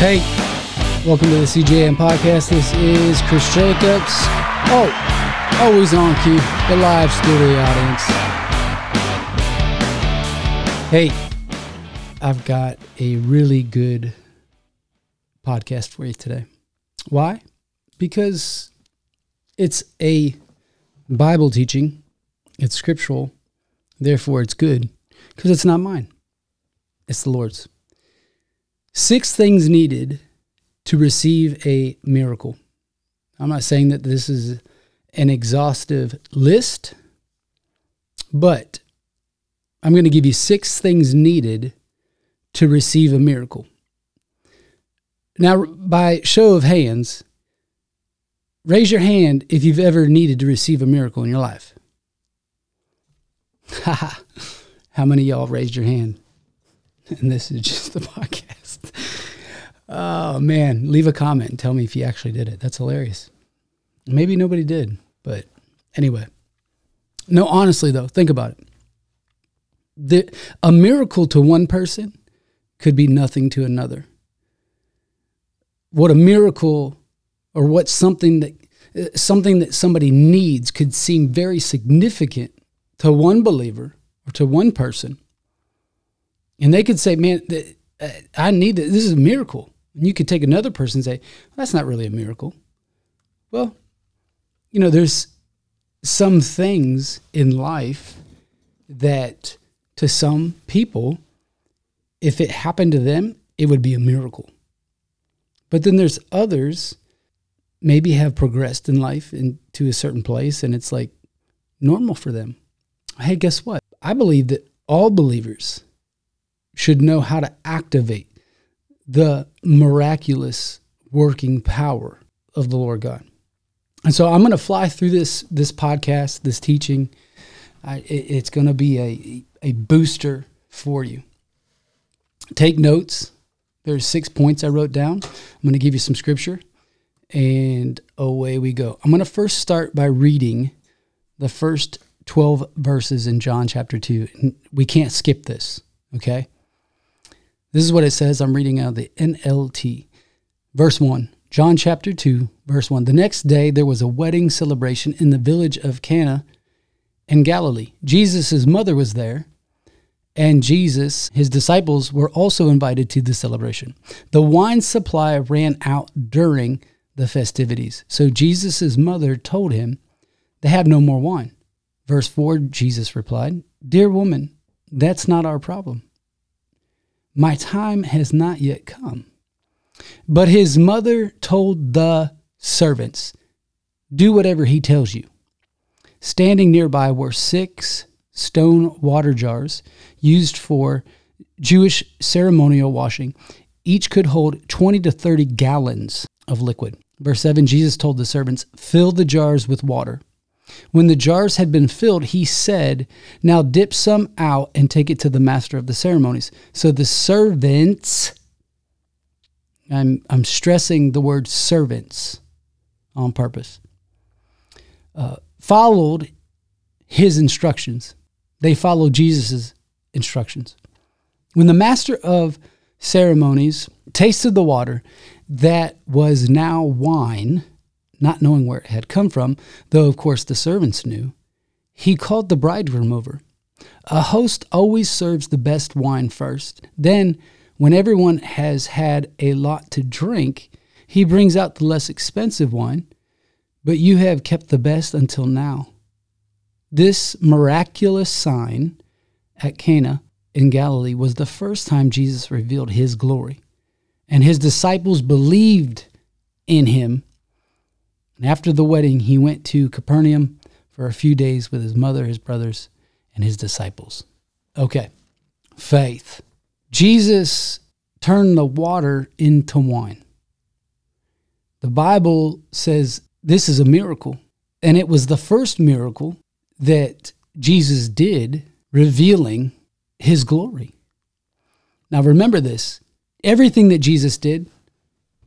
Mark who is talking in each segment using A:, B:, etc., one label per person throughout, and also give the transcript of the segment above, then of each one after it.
A: Hey, welcome to the CJM podcast. This is Chris Jacobs. Oh, oh always on cue, the live studio audience. Hey, I've got a really good podcast for you today. Why? Because it's a Bible teaching, it's scriptural, therefore it's good, because it's not mine, it's the Lord's. Six things needed to receive a miracle. I'm not saying that this is an exhaustive list, but I'm going to give you six things needed to receive a miracle. Now, by show of hands, raise your hand if you've ever needed to receive a miracle in your life. How many y'all raised your hand? And this is just the podcast. Oh man, leave a comment and tell me if you actually did it. That's hilarious. Maybe nobody did, but anyway. No, honestly though, think about it. The, a miracle to one person could be nothing to another. What a miracle or what something that uh, something that somebody needs could seem very significant to one believer or to one person. And they could say, "Man, uh, I need this. This is a miracle." And you could take another person and say, that's not really a miracle. Well, you know, there's some things in life that to some people, if it happened to them, it would be a miracle. But then there's others maybe have progressed in life into a certain place and it's like normal for them. Hey, guess what? I believe that all believers should know how to activate the miraculous working power of the Lord God. And so I'm going to fly through this this podcast, this teaching. I, it, it's going to be a a booster for you. Take notes. There's six points I wrote down. I'm going to give you some scripture, and away we go. I'm going to first start by reading the first 12 verses in John chapter 2. We can't skip this, okay? This is what it says. I'm reading out of the NLT. Verse 1, John chapter 2, verse 1. The next day there was a wedding celebration in the village of Cana in Galilee. Jesus' mother was there, and Jesus, his disciples, were also invited to the celebration. The wine supply ran out during the festivities. So Jesus' mother told him, They have no more wine. Verse 4, Jesus replied, Dear woman, that's not our problem. My time has not yet come. But his mother told the servants, Do whatever he tells you. Standing nearby were six stone water jars used for Jewish ceremonial washing. Each could hold 20 to 30 gallons of liquid. Verse 7 Jesus told the servants, Fill the jars with water. When the jars had been filled, he said, Now dip some out and take it to the master of the ceremonies. So the servants, I'm, I'm stressing the word servants on purpose, uh, followed his instructions. They followed Jesus' instructions. When the master of ceremonies tasted the water that was now wine, not knowing where it had come from, though of course the servants knew, he called the bridegroom over. A host always serves the best wine first. Then, when everyone has had a lot to drink, he brings out the less expensive wine, but you have kept the best until now. This miraculous sign at Cana in Galilee was the first time Jesus revealed his glory, and his disciples believed in him and after the wedding, he went to Capernaum for a few days with his mother, his brothers, and his disciples. Okay, faith. Jesus turned the water into wine. The Bible says this is a miracle, and it was the first miracle that Jesus did, revealing his glory. Now remember this everything that Jesus did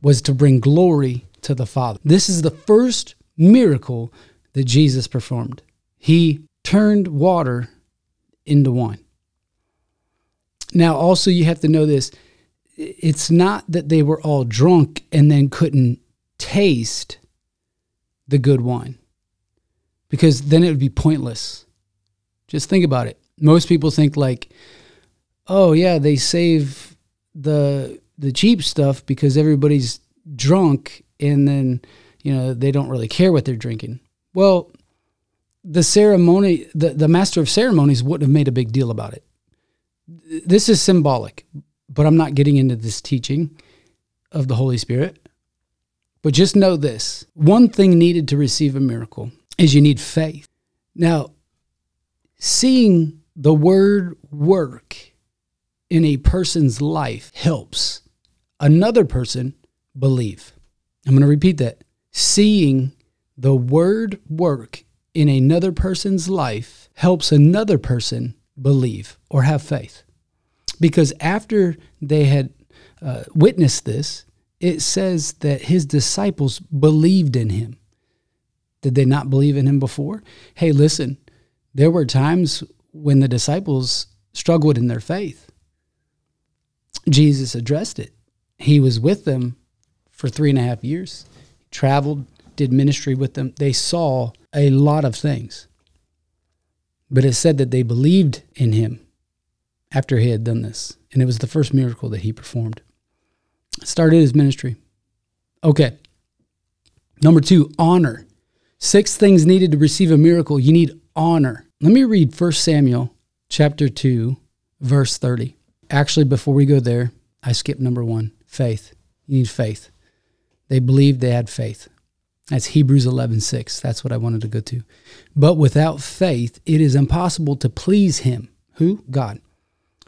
A: was to bring glory to the Father. This is the first miracle that Jesus performed. He turned water into wine. Now, also, you have to know this it's not that they were all drunk and then couldn't taste the good wine because then it would be pointless. Just think about it. Most people think like, "Oh yeah, they save the the cheap stuff because everybody's drunk and then, you know, they don't really care what they're drinking." Well, the ceremony the, the master of ceremonies wouldn't have made a big deal about it. This is symbolic, but I'm not getting into this teaching of the Holy Spirit. But just know this one thing needed to receive a miracle is you need faith. Now, seeing the word work in a person's life helps another person believe. I'm going to repeat that. Seeing the word work in another person's life helps another person believe or have faith. Because after they had uh, witnessed this, it says that his disciples believed in him. Did they not believe in him before? Hey, listen, there were times when the disciples struggled in their faith. Jesus addressed it. He was with them for three and a half years, traveled, did ministry with them. They saw a lot of things. But it said that they believed in him after he had done this. And it was the first miracle that he performed. Started his ministry. Okay. Number two, honor. Six things needed to receive a miracle. You need honor. Let me read 1 Samuel chapter 2, verse 30. Actually, before we go there, I skipped number one faith. You need faith. They believed they had faith. That's Hebrews 11:6. That's what I wanted to go to. But without faith, it is impossible to please him. Who? God.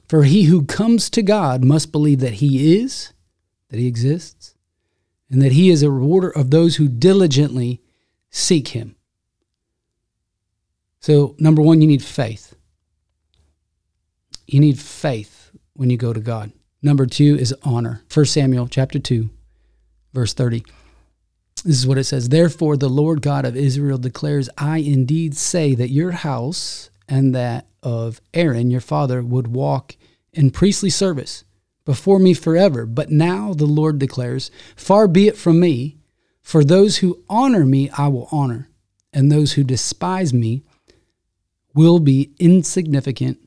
A: For he who comes to God must believe that he is, that he exists, and that he is a rewarder of those who diligently seek him. So, number 1, you need faith. You need faith when you go to God. Number 2 is honor. 1 Samuel chapter 2, verse 30. This is what it says Therefore, the Lord God of Israel declares, I indeed say that your house and that of Aaron, your father, would walk in priestly service before me forever. But now the Lord declares, Far be it from me, for those who honor me I will honor, and those who despise me will be insignificant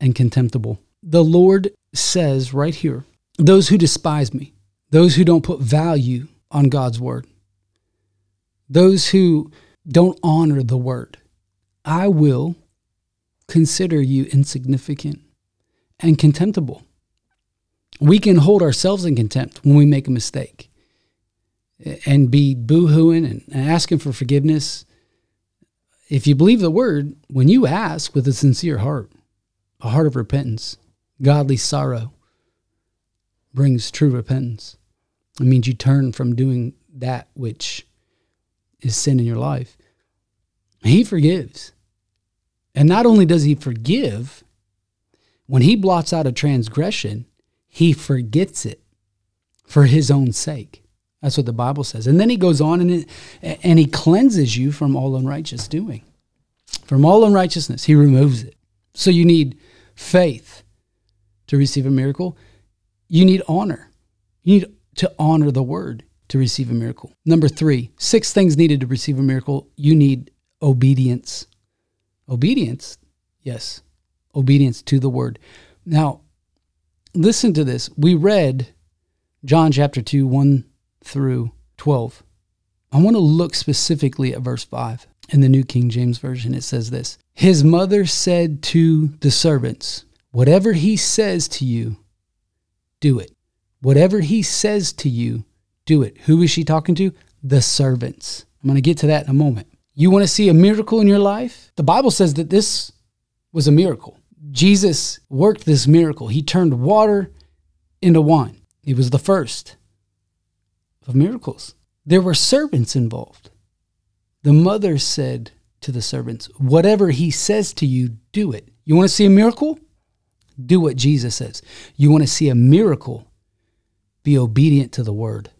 A: and contemptible. The Lord says right here, those who despise me, those who don't put value on God's word, those who don't honor the word, I will consider you insignificant and contemptible. We can hold ourselves in contempt when we make a mistake and be boohooing and asking for forgiveness. If you believe the word, when you ask with a sincere heart, a heart of repentance, godly sorrow brings true repentance. It means you turn from doing that which is sin in your life, He forgives. And not only does He forgive, when He blots out a transgression, He forgets it for His own sake. That's what the Bible says. And then He goes on and, it, and He cleanses you from all unrighteous doing. From all unrighteousness, He removes it. So you need faith to receive a miracle. You need honor. You need to honor the word to receive a miracle. Number three, six things needed to receive a miracle. You need obedience. Obedience, yes, obedience to the word. Now, listen to this. We read John chapter 2, 1 through 12. I want to look specifically at verse 5 in the New King James Version. It says this His mother said to the servants, Whatever he says to you, do it. Whatever he says to you, do it. Who is she talking to? The servants. I'm going to get to that in a moment. You want to see a miracle in your life? The Bible says that this was a miracle. Jesus worked this miracle. He turned water into wine. It was the first of miracles. There were servants involved. The mother said to the servants, Whatever he says to you, do it. You want to see a miracle? Do what Jesus says. You want to see a miracle? Be obedient to the word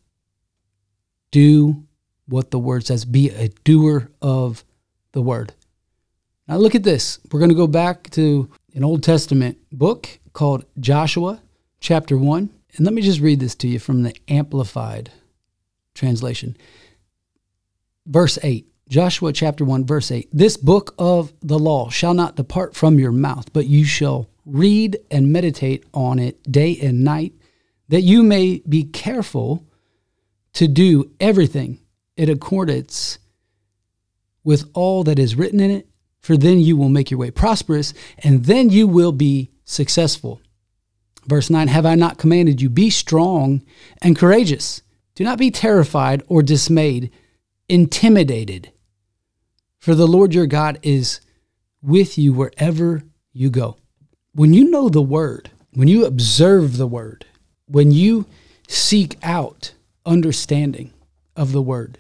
A: do what the word says, be a doer of the word. Now, look at this. We're going to go back to an Old Testament book called Joshua, chapter 1. And let me just read this to you from the Amplified translation. Verse 8, Joshua chapter 1, verse 8 This book of the law shall not depart from your mouth, but you shall read and meditate on it day and night, that you may be careful to do everything in accordance with all that is written in it, for then you will make your way prosperous, and then you will be successful. Verse 9 Have I not commanded you, be strong and courageous? Do not be terrified or dismayed, intimidated, for the Lord your God is with you wherever you go. When you know the word, when you observe the word, when you seek out understanding of the word,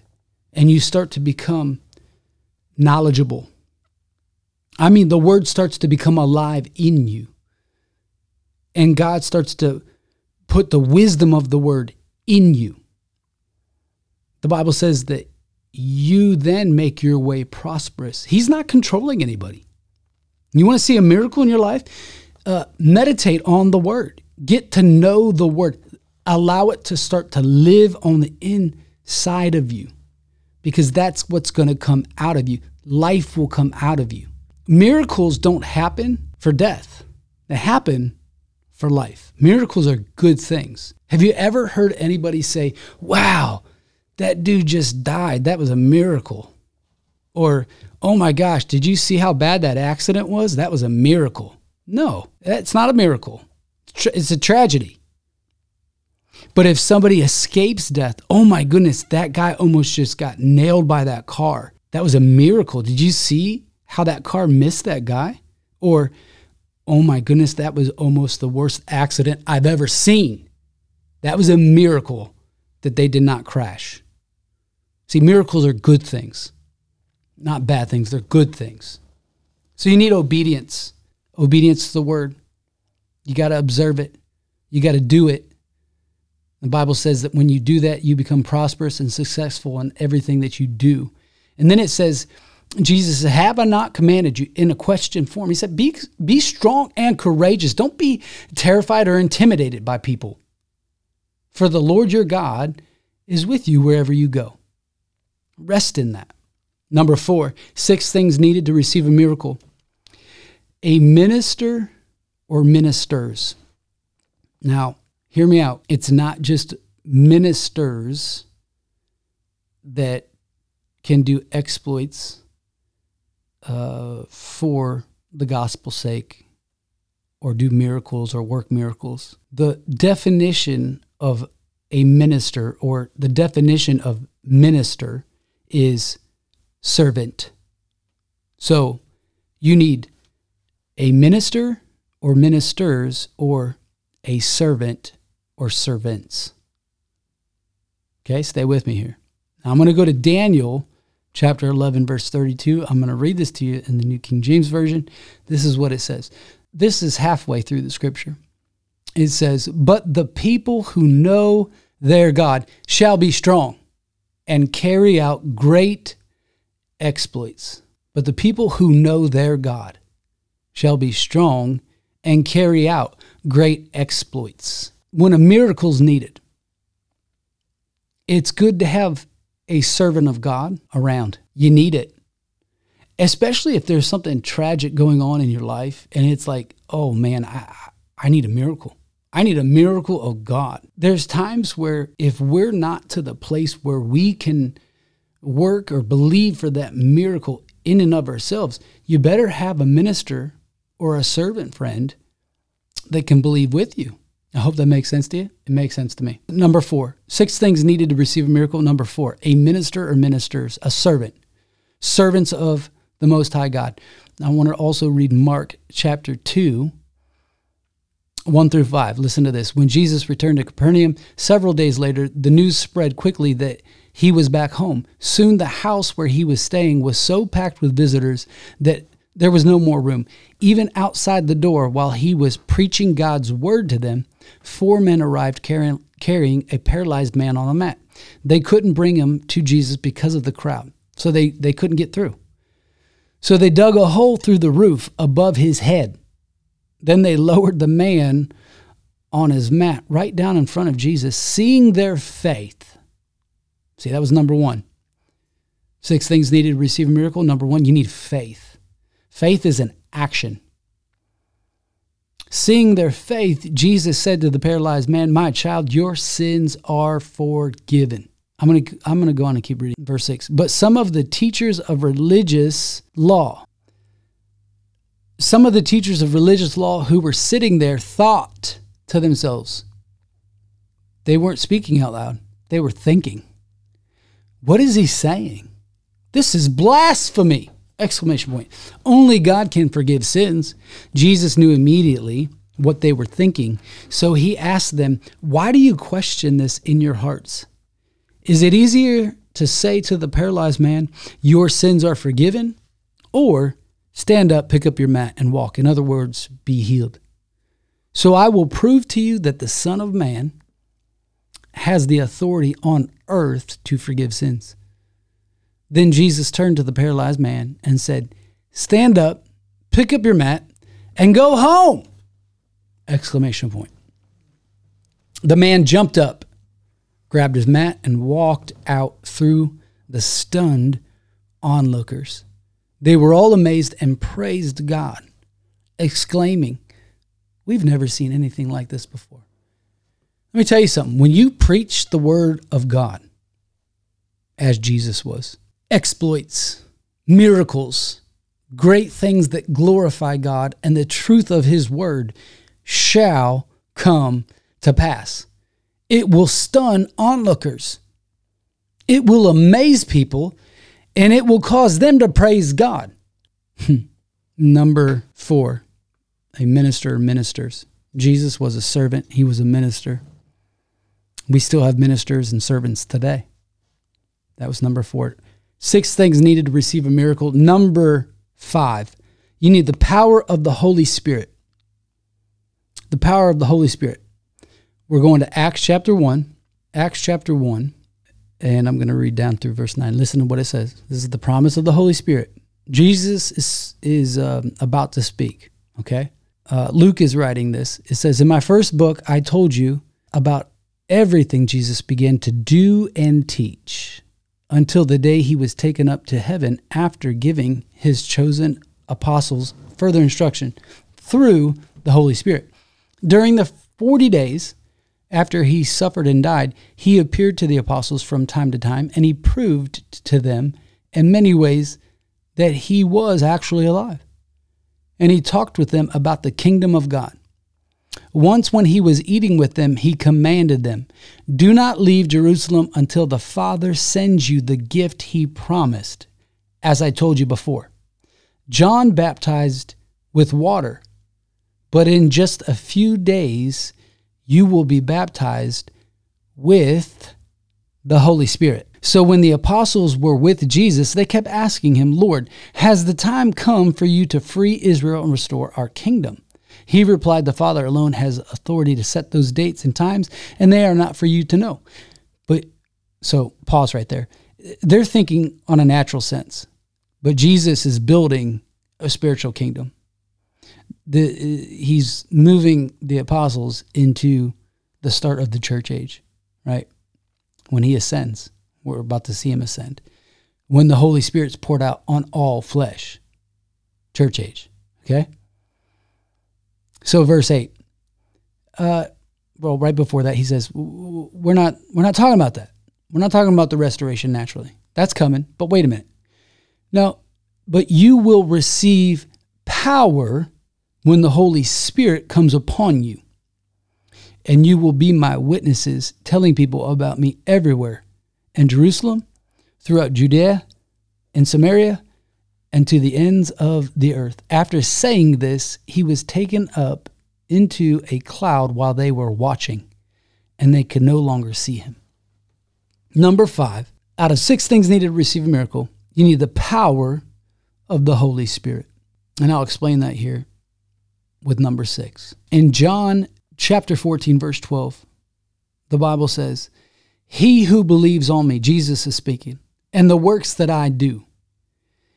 A: and you start to become knowledgeable, I mean, the word starts to become alive in you and God starts to put the wisdom of the word in you. The Bible says that you then make your way prosperous. He's not controlling anybody. You want to see a miracle in your life? Uh, meditate on the word. Get to know the word. Allow it to start to live on the inside of you because that's what's going to come out of you. Life will come out of you. Miracles don't happen for death, they happen for life. Miracles are good things. Have you ever heard anybody say, wow, that dude just died? That was a miracle. Or, oh my gosh, did you see how bad that accident was? That was a miracle. No, it's not a miracle. It's a tragedy. But if somebody escapes death, oh my goodness, that guy almost just got nailed by that car. That was a miracle. Did you see how that car missed that guy? Or oh my goodness, that was almost the worst accident I've ever seen. That was a miracle that they did not crash. See, miracles are good things, not bad things. They're good things. So you need obedience. Obedience to the word. You got to observe it, you got to do it. The Bible says that when you do that, you become prosperous and successful in everything that you do. And then it says, Jesus said, Have I not commanded you in a question form? He said, Be, be strong and courageous. Don't be terrified or intimidated by people. For the Lord your God is with you wherever you go. Rest in that. Number four, six things needed to receive a miracle a minister or ministers. Now, hear me out. It's not just ministers that can do exploits uh, for the gospel's sake or do miracles or work miracles. The definition of a minister or the definition of minister is servant. So you need a minister or ministers or a servant or servants. Okay, stay with me here. Now I'm going to go to Daniel chapter 11, verse 32. I'm going to read this to you in the New King James Version. This is what it says. This is halfway through the scripture. It says, But the people who know their God shall be strong and carry out great exploits. But the people who know their God shall be strong and carry out great exploits. When a miracle's needed, it's good to have a servant of God around. You need it. Especially if there's something tragic going on in your life and it's like, oh man, I, I need a miracle. I need a miracle of God. There's times where if we're not to the place where we can work or believe for that miracle in and of ourselves, you better have a minister or a servant friend that can believe with you. I hope that makes sense to you. It makes sense to me. Number four, six things needed to receive a miracle. Number four, a minister or ministers, a servant, servants of the Most High God. I want to also read Mark chapter 2, 1 through 5. Listen to this. When Jesus returned to Capernaum, several days later, the news spread quickly that he was back home. Soon the house where he was staying was so packed with visitors that there was no more room. Even outside the door, while he was preaching God's word to them, four men arrived carrying, carrying a paralyzed man on a mat. They couldn't bring him to Jesus because of the crowd, so they, they couldn't get through. So they dug a hole through the roof above his head. Then they lowered the man on his mat right down in front of Jesus, seeing their faith. See, that was number one. Six things needed to receive a miracle. Number one, you need faith. Faith is an action. Seeing their faith, Jesus said to the paralyzed man, My child, your sins are forgiven. I'm going to I'm going to go on and keep reading verse 6. But some of the teachers of religious law some of the teachers of religious law who were sitting there thought to themselves. They weren't speaking out loud. They were thinking. What is he saying? This is blasphemy! Exclamation point. Only God can forgive sins. Jesus knew immediately what they were thinking. So he asked them, Why do you question this in your hearts? Is it easier to say to the paralyzed man, Your sins are forgiven? Or stand up, pick up your mat, and walk? In other words, be healed. So I will prove to you that the Son of Man has the authority on earth to forgive sins. Then Jesus turned to the paralyzed man and said, Stand up, pick up your mat, and go home! Exclamation point. The man jumped up grabbed his mat, and walked out through the stunned onlookers. They were all amazed and praised God, exclaiming, We've never seen anything like this before. Let me tell you something. When you preach the word of God, as Jesus was, exploits, miracles, great things that glorify God, and the truth of his word shall come to pass. It will stun onlookers. It will amaze people and it will cause them to praise God. Hmm. Number four, a minister ministers. Jesus was a servant, he was a minister. We still have ministers and servants today. That was number four. Six things needed to receive a miracle. Number five, you need the power of the Holy Spirit. The power of the Holy Spirit. We're going to Acts chapter 1. Acts chapter 1. And I'm going to read down through verse 9. Listen to what it says. This is the promise of the Holy Spirit. Jesus is, is um, about to speak, okay? Uh, Luke is writing this. It says, In my first book, I told you about everything Jesus began to do and teach until the day he was taken up to heaven after giving his chosen apostles further instruction through the Holy Spirit. During the 40 days after he suffered and died, he appeared to the apostles from time to time, and he proved to them in many ways that he was actually alive. And he talked with them about the kingdom of God. Once, when he was eating with them, he commanded them Do not leave Jerusalem until the Father sends you the gift he promised, as I told you before. John baptized with water, but in just a few days you will be baptized with the Holy Spirit. So when the apostles were with Jesus, they kept asking him, Lord, has the time come for you to free Israel and restore our kingdom? He replied, The Father alone has authority to set those dates and times, and they are not for you to know. But so pause right there. They're thinking on a natural sense, but Jesus is building a spiritual kingdom the he's moving the apostles into the start of the church age, right? When he ascends, we're about to see him ascend. When the Holy Spirit's poured out on all flesh, church age. Okay. So verse eight. Uh, well, right before that, he says, "We're not, we're not talking about that. We're not talking about the restoration naturally. That's coming. But wait a minute. Now, but you will receive power when the Holy Spirit comes upon you. And you will be my witnesses, telling people about me everywhere in Jerusalem, throughout Judea and Samaria, and to the ends of the earth. After saying this, he was taken up into a cloud while they were watching, and they could no longer see him. Number five, out of six things needed to receive a miracle, you need the power of the Holy Spirit. And I'll explain that here with number six. In John chapter 14, verse 12, the Bible says, He who believes on me, Jesus is speaking, and the works that I do,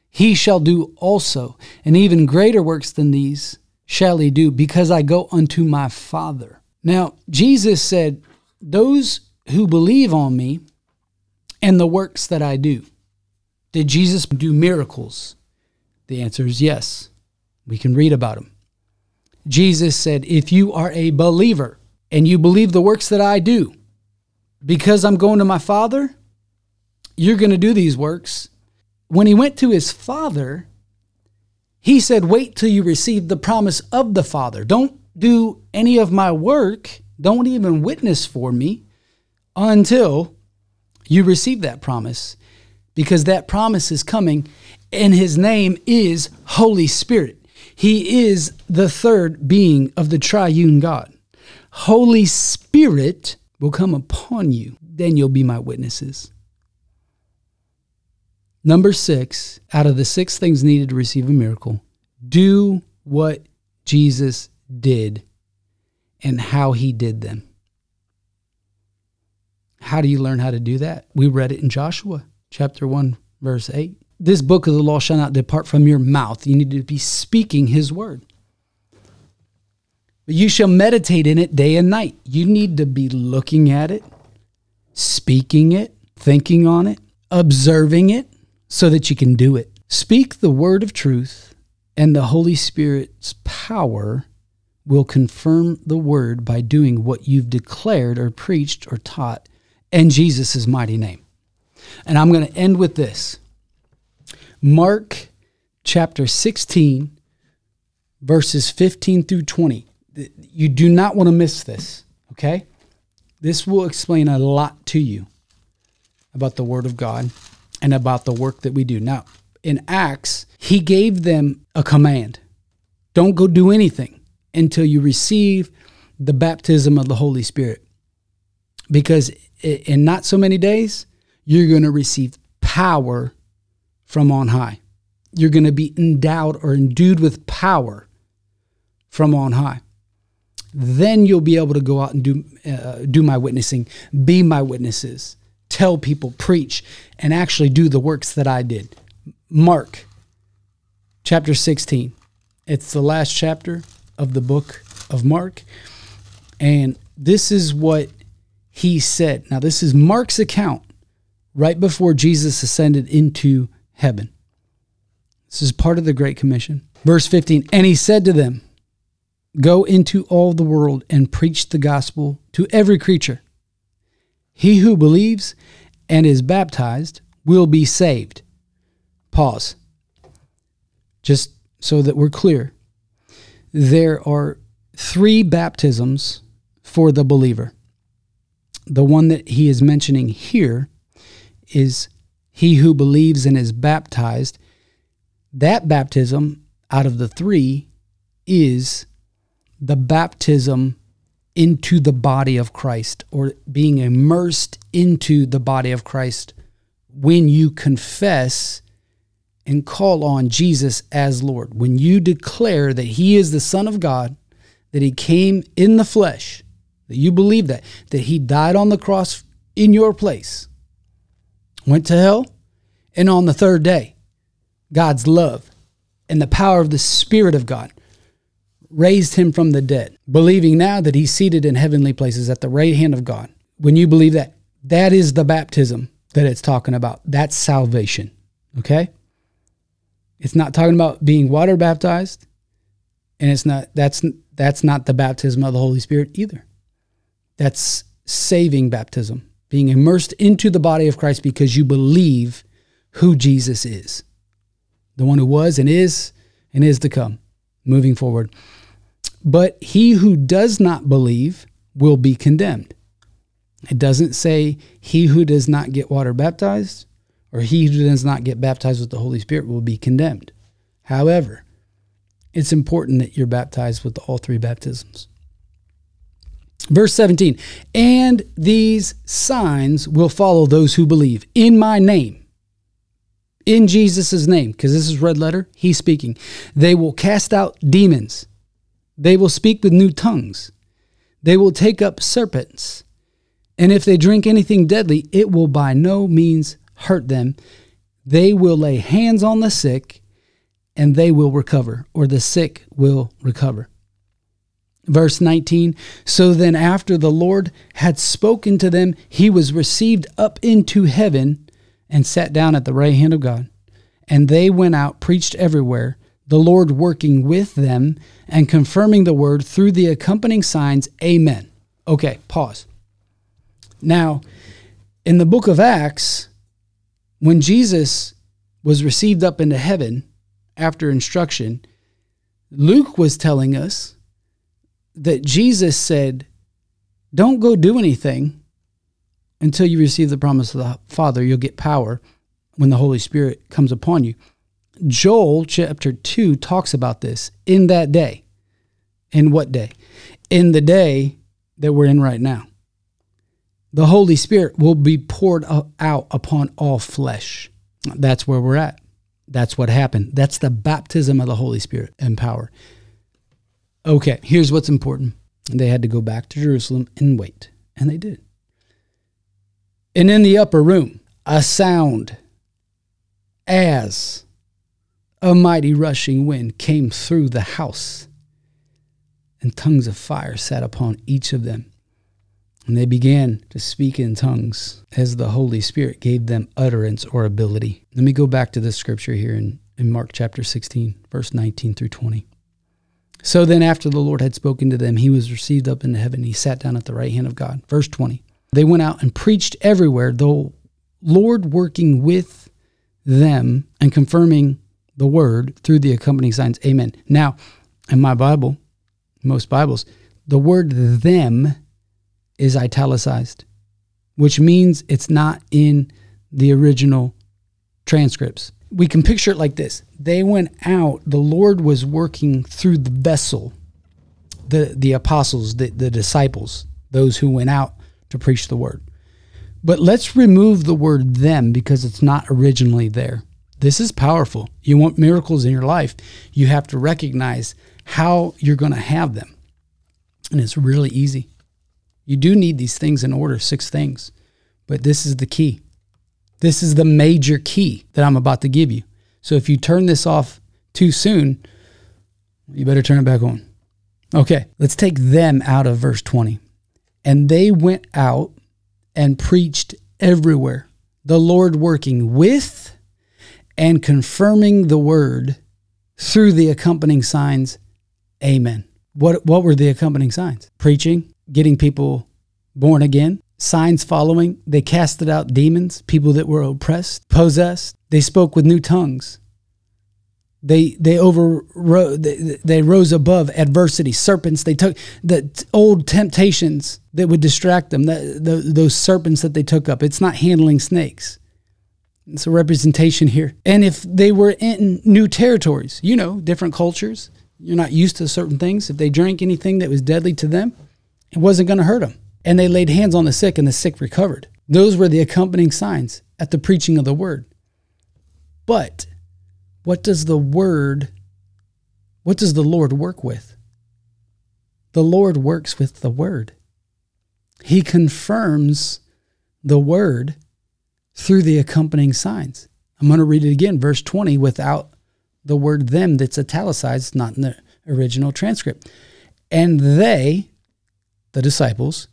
A: he shall do also, and even greater works than these shall he do, because I go unto my Father. Now, Jesus said, Those who believe on me and the works that I do. Did Jesus do miracles? The answer is yes. We can read about them. Jesus said, If you are a believer and you believe the works that I do, because I'm going to my Father, you're going to do these works. When he went to his Father, he said, Wait till you receive the promise of the Father. Don't do any of my work. Don't even witness for me until you receive that promise because that promise is coming and his name is Holy Spirit. He is the third being of the triune God. Holy Spirit will come upon you. Then you'll be my witnesses. Number six, out of the six things needed to receive a miracle, do what Jesus did and how he did them. How do you learn how to do that? We read it in Joshua chapter 1, verse 8. This book of the law shall not depart from your mouth. You need to be speaking his word. But you shall meditate in it day and night. You need to be looking at it, speaking it, thinking on it, observing it, so that you can do it. Speak the word of truth, and the Holy Spirit's power will confirm the word by doing what you've declared or preached or taught in Jesus' mighty name. And I'm going to end with this Mark chapter 16, verses 15 through 20. You do not want to miss this, okay? This will explain a lot to you about the Word of God and about the work that we do. Now, in Acts, he gave them a command don't go do anything until you receive the baptism of the Holy Spirit. Because in not so many days, you're going to receive power from on high. You're going to be endowed or endued with power from on high. Then you'll be able to go out and do uh, do my witnessing, be my witnesses, tell people, preach, and actually do the works that I did. Mark chapter 16. It's the last chapter of the book of Mark. And this is what he said. Now, this is Mark's account right before Jesus ascended into heaven. This is part of the Great Commission. Verse 15 And he said to them, Go into all the world and preach the gospel to every creature. He who believes and is baptized will be saved. Pause. Just so that we're clear, there are three baptisms for the believer the one that he is mentioning here is he who believes and is baptized. That baptism out of the three is the baptism into the body of Christ or being immersed into the body of Christ when you confess and call on Jesus as Lord. When you declare that He is the Son of God, that He came in the flesh, that you believe that, that he died on the cross in your place, went to hell, and on the third day, God's love and the power of the Spirit of God raised him from the dead, believing now that he's seated in heavenly places at the right hand of God. When you believe that, that is the baptism that it's talking about. That's salvation. Okay? It's not talking about being water baptized, and it's not that's that's not the baptism of the Holy Spirit either. That's saving baptism, being immersed into the body of Christ because you believe who Jesus is the one who was and is and is to come, moving forward. But he who does not believe will be condemned. It doesn't say he who does not get water baptized or he who does not get baptized with the Holy Spirit will be condemned. However, it's important that you're baptized with all three baptisms. Verse 17, and these signs will follow those who believe in my name, in Jesus' name, because this is red letter, he's speaking. They will cast out demons, they will speak with new tongues, they will take up serpents, and if they drink anything deadly, it will by no means hurt them. They will lay hands on the sick, and they will recover, or the sick will recover. Verse 19 So then, after the Lord had spoken to them, he was received up into heaven and sat down at the right hand of God. And they went out, preached everywhere, the Lord working with them and confirming the word through the accompanying signs. Amen. Okay, pause. Now, in the book of Acts, when Jesus was received up into heaven after instruction, Luke was telling us that Jesus said, Don't go do anything until you receive the promise of the Father. You'll get power when the Holy Spirit comes upon you. Joel chapter 2 talks about this in that day. In what day? In the day that we're in right now. The Holy Spirit will be poured out upon all flesh. That's where we're at. That's what happened. That's the baptism of the Holy Spirit and power. Okay, here's what's important. They had to go back to Jerusalem and wait, and they did. And in the upper room, a sound as a mighty rushing wind came through the house, and tongues of fire sat upon each of them. And they began to speak in tongues as the Holy Spirit gave them utterance or ability. Let me go back to this scripture here in, in Mark chapter 16, verse 19 through 20. So then, after the Lord had spoken to them, he was received up into heaven. He sat down at the right hand of God. Verse 20. They went out and preached everywhere, the Lord working with them and confirming the word through the accompanying signs. Amen. Now, in my Bible, most Bibles, the word them is italicized, which means it's not in the original transcripts. We can picture it like this. They went out. The lord was working through the vessel the the apostles the, the disciples those who went out to preach the word. But let's remove the word them because it's not originally there this is powerful you want miracles in your life you have to recognize how you're going to have them and it's really easy you do need these things in order six things but this is the key this is the major key that I'm about to give you. So if you turn this off too soon, you better turn it back on. Okay, let's take them out of verse 20. And they went out and preached everywhere, the Lord working with and confirming the word through the accompanying signs. Amen. What, what were the accompanying signs? Preaching, getting people born again, signs following. They casted out demons, people that were oppressed, possessed. They spoke with new tongues. They they over they, they rose above adversity. Serpents. They took the old temptations that would distract them. That the, those serpents that they took up. It's not handling snakes. It's a representation here. And if they were in new territories, you know, different cultures, you're not used to certain things. If they drank anything that was deadly to them, it wasn't going to hurt them and they laid hands on the sick, and the sick recovered. Those were the accompanying signs at the preaching of the word. But what does the word, what does the Lord work with? The Lord works with the word. He confirms the word through the accompanying signs. I'm going to read it again, verse 20, without the word them that's italicized, not in the original transcript. And they, the disciples,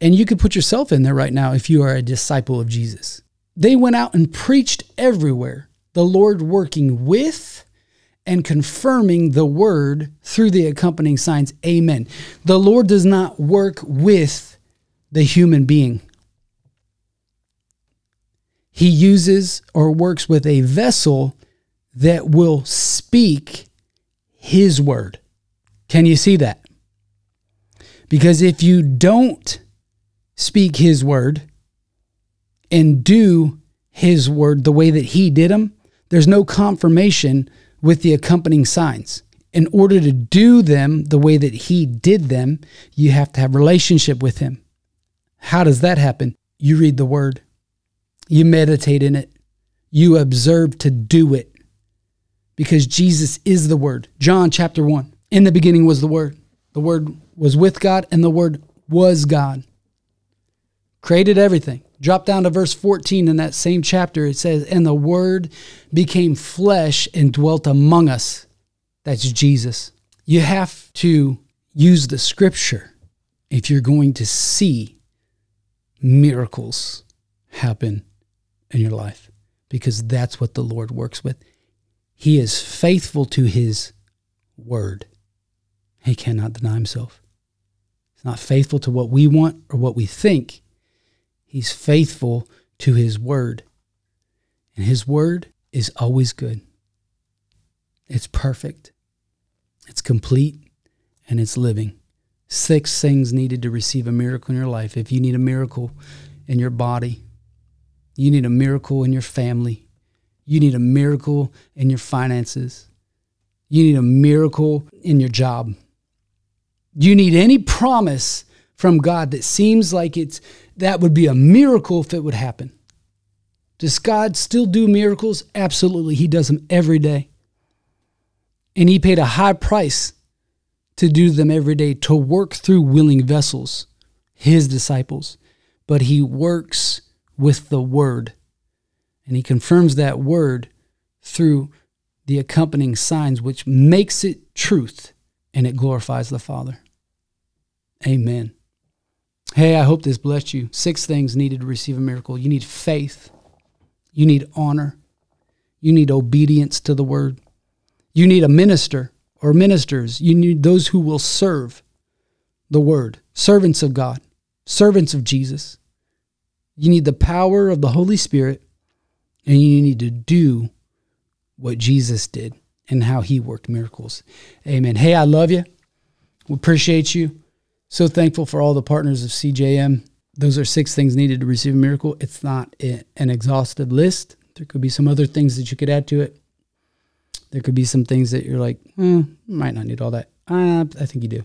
A: and you could put yourself in there right now if you are a disciple of Jesus. They went out and preached everywhere, the Lord working with and confirming the word through the accompanying signs. Amen. The Lord does not work with the human being. He uses or works with a vessel that will speak his word. Can you see that? Because if you don't speak his word and do his word the way that he did them, there's no confirmation with the accompanying signs. In order to do them the way that he did them, you have to have relationship with him. How does that happen? You read the word. You meditate in it. You observe to do it. Because Jesus is the word. John chapter 1. In the beginning was the word. The word was with God and the word was God created everything. Drop down to verse 14 in that same chapter. It says, And the Word became flesh and dwelt among us. That's Jesus. You have to use the scripture if you're going to see miracles happen in your life because that's what the Lord works with. He is faithful to his word. He cannot deny himself. He's not faithful to what we want or what we think. He's faithful to his word. And his word is always good. It's perfect. It's complete and it's living. Six things needed to receive a miracle in your life. If you need a miracle in your body, you need a miracle in your family, you need a miracle in your finances, you need a miracle in your job. You need any promise from God that seems like it's that would be a miracle if it would happen. Does God still do miracles? Absolutely. He does them every day. And he paid a high price to do them every day, to work through willing vessels, his disciples. But he works with the word. And he confirms that word through the accompanying signs, which makes it truth and it glorifies the Father. Amen. Hey, I hope this blessed you. Six things needed to receive a miracle. You need faith, you need honor, you need obedience to the word, you need a minister or ministers. You need those who will serve the word, servants of God, servants of Jesus. You need the power of the Holy Spirit, and you need to do what Jesus did and how he worked miracles. Amen. Hey, I love you. We appreciate you. So thankful for all the partners of CJM. Those are six things needed to receive a miracle. It's not an exhaustive list. There could be some other things that you could add to it. There could be some things that you're like, eh, might not need all that. Uh, I think you do.